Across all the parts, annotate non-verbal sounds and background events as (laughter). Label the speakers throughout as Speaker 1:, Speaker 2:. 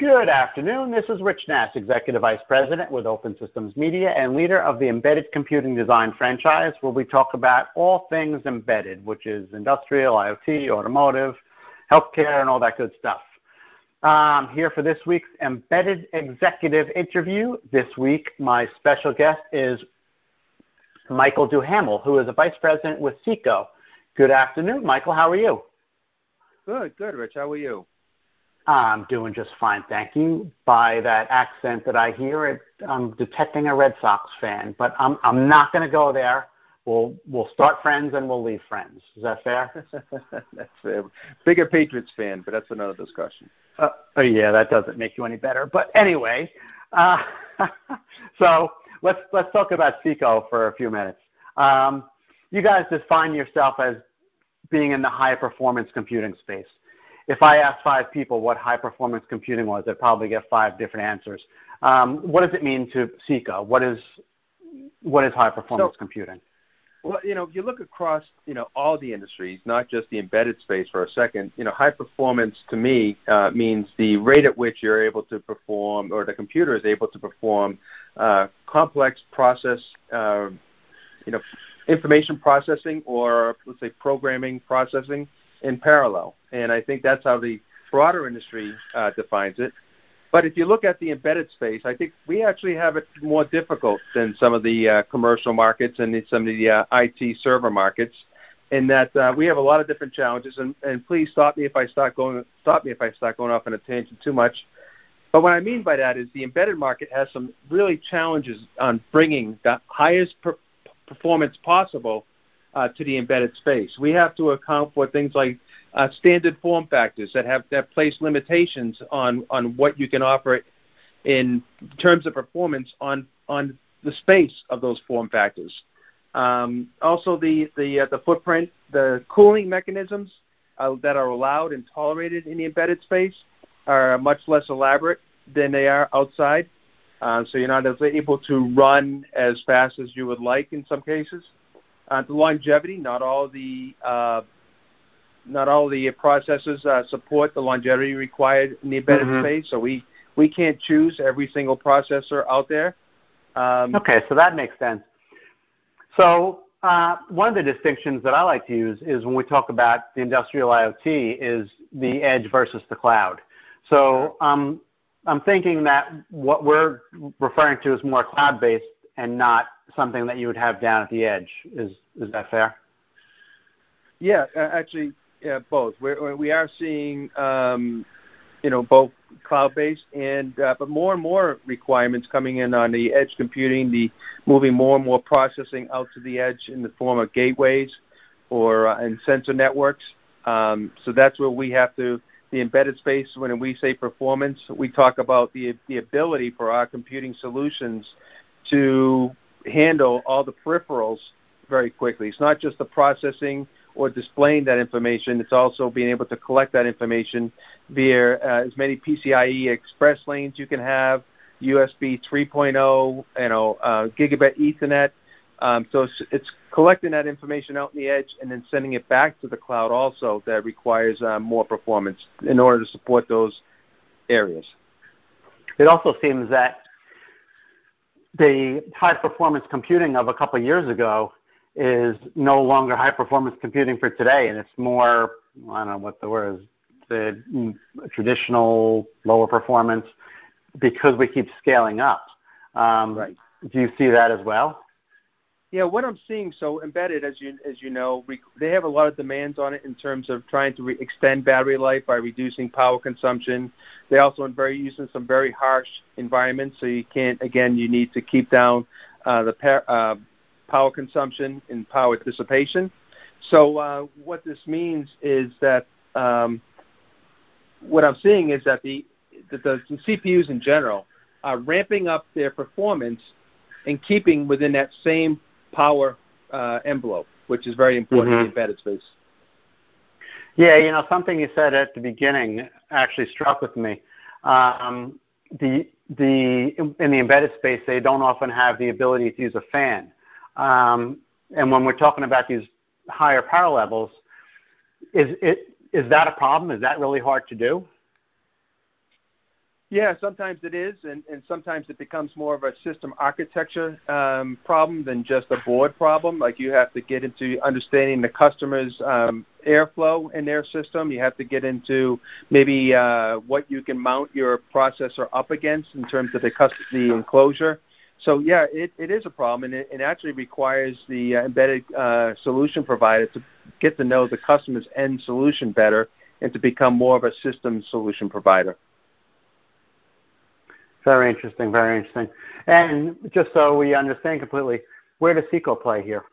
Speaker 1: Good afternoon. This is Rich Nass, Executive Vice President with Open Systems Media and leader of the Embedded Computing Design franchise, where we talk about all things embedded, which is industrial, IoT, automotive, healthcare, and all that good stuff. Um, here for this week's Embedded Executive interview. This week, my special guest is Michael Duhamel, who is a Vice President with SECO. Good afternoon, Michael. How are you?
Speaker 2: Good, good, Rich. How are you?
Speaker 1: I'm doing just fine, thank you. By that accent that I hear, I'm detecting a Red Sox fan, but I'm I'm not going to go there. We'll we'll start friends and we'll leave friends. Is that fair? (laughs)
Speaker 2: that's fair. Bigger Patriots fan, but that's another discussion.
Speaker 1: Uh, oh yeah, that doesn't make you any better. But anyway, uh, (laughs) so let's let's talk about SECO for a few minutes. Um, you guys define yourself as being in the high performance computing space if I asked five people what high performance computing was, I'd probably get five different answers. Um, what does it mean to SECO? What is what is high performance so, computing?
Speaker 2: Well, you know, if you look across, you know, all the industries, not just the embedded space for a second, you know, high performance to me uh, means the rate at which you're able to perform, or the computer is able to perform uh, complex process, uh, you know, information processing, or let's say programming processing in parallel. And I think that's how the broader industry uh, defines it. But if you look at the embedded space, I think we actually have it more difficult than some of the uh, commercial markets and some of the uh, IT server markets, in that uh, we have a lot of different challenges. And, and please stop me if I start going stop me if I start going off on a tangent too much. But what I mean by that is the embedded market has some really challenges on bringing the highest per- performance possible uh, to the embedded space. We have to account for things like uh, standard form factors that have that place limitations on on what you can offer in terms of performance on on the space of those form factors. Um, also, the the uh, the footprint, the cooling mechanisms uh, that are allowed and tolerated in the embedded space are much less elaborate than they are outside. Uh, so you're not able to run as fast as you would like in some cases. Uh, the longevity, not all the uh, not all the processors uh, support the longevity required in the embedded mm-hmm. space, so we we can't choose every single processor out there.
Speaker 1: Um, okay, so that makes sense. So uh, one of the distinctions that I like to use is when we talk about the industrial IoT is the edge versus the cloud. So um, I'm thinking that what we're referring to is more cloud-based and not something that you would have down at the edge. Is is that fair?
Speaker 2: Yeah, actually, yeah, both. We are seeing, um, you know, both cloud-based and, uh, but more and more requirements coming in on the edge computing, the moving more and more processing out to the edge in the form of gateways or uh, and sensor networks. Um, so that's where we have to the embedded space. When we say performance, we talk about the the ability for our computing solutions to handle all the peripherals very quickly. It's not just the processing or displaying that information. It's also being able to collect that information via uh, as many PCIe express lanes you can have, USB 3.0, you know, uh, gigabit Ethernet. Um, so it's, it's, collecting that information out in the edge and then sending it back to the cloud also that requires uh, more performance in order to support those areas.
Speaker 1: It also seems that the high performance computing of a couple of years ago is no longer high performance computing for today, and it's more I don't know what the word is the traditional lower performance because we keep scaling up. Um, right. Do you see that as well?
Speaker 2: Yeah, what I'm seeing, so embedded, as you as you know, they have a lot of demands on it in terms of trying to re- extend battery life by reducing power consumption. They also are very using some very harsh environments, so you can't. Again, you need to keep down uh, the uh, power consumption and power dissipation. So uh, what this means is that um, what I'm seeing is that the, the, the CPUs in general are ramping up their performance and keeping within that same power uh, envelope, which is very important mm-hmm. in the embedded space.
Speaker 1: Yeah, you know, something you said at the beginning actually struck with me. Um, the the in the embedded space, they don't often have the ability to use a fan. Um, and when we're talking about these higher power levels, is it is that a problem? Is that really hard to do?
Speaker 2: Yeah, sometimes it is, and, and sometimes it becomes more of a system architecture um, problem than just a board problem. Like you have to get into understanding the customer's um, airflow in their system. You have to get into maybe uh, what you can mount your processor up against in terms of the, custom, the enclosure. So yeah, it, it is a problem, and it, it actually requires the uh, embedded uh, solution provider to get to know the customer's end solution better and to become more of a system solution provider.
Speaker 1: Very interesting. Very interesting. And just so we understand completely, where does SECO play here?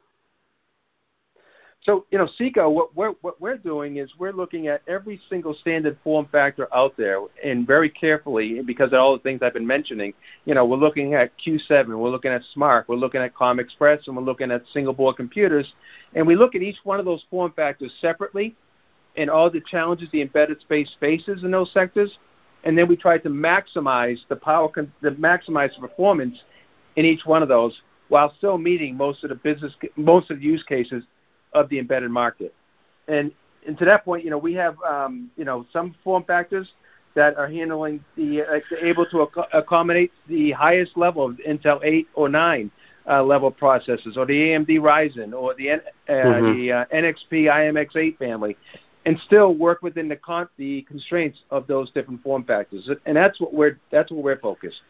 Speaker 2: So, you know, SECO, what we're, what we're doing is we're looking at every single standard form factor out there and very carefully because of all the things I've been mentioning. You know, we're looking at Q7, we're looking at SMARC, we're looking at COM Express, and we're looking at single board computers. And we look at each one of those form factors separately and all the challenges the embedded space faces in those sectors and then we try to maximize the power, the maximize the performance in each one of those, while still meeting most of the business, most of the use cases of the embedded market. And, and to that point, you know, we have, um, you know, some form factors that are handling the, uh, able to ac- accommodate the highest level of Intel 8 or 9 uh, level processors, or the AMD Ryzen, or the, uh, mm-hmm. the uh, NXP IMX8 family and still work within the con- the constraints of those different form factors. And that's what we're that's where we're focused.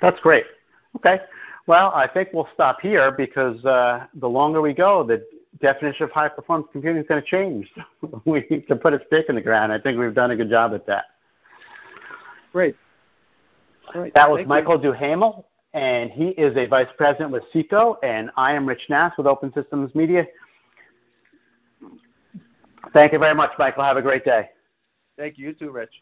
Speaker 1: That's great. Okay. Well, I think we'll stop here because uh, the longer we go, the definition of high performance computing is going to change. (laughs) we need to put a stake in the ground. I think we've done a good job at that.
Speaker 2: Great.
Speaker 1: That was Thank Michael you. Duhamel, and he is a vice president with SECO, and I am Rich Nass with Open Systems Media. Thank you very much, Michael. Have a great day.
Speaker 2: Thank you. You too, Rich.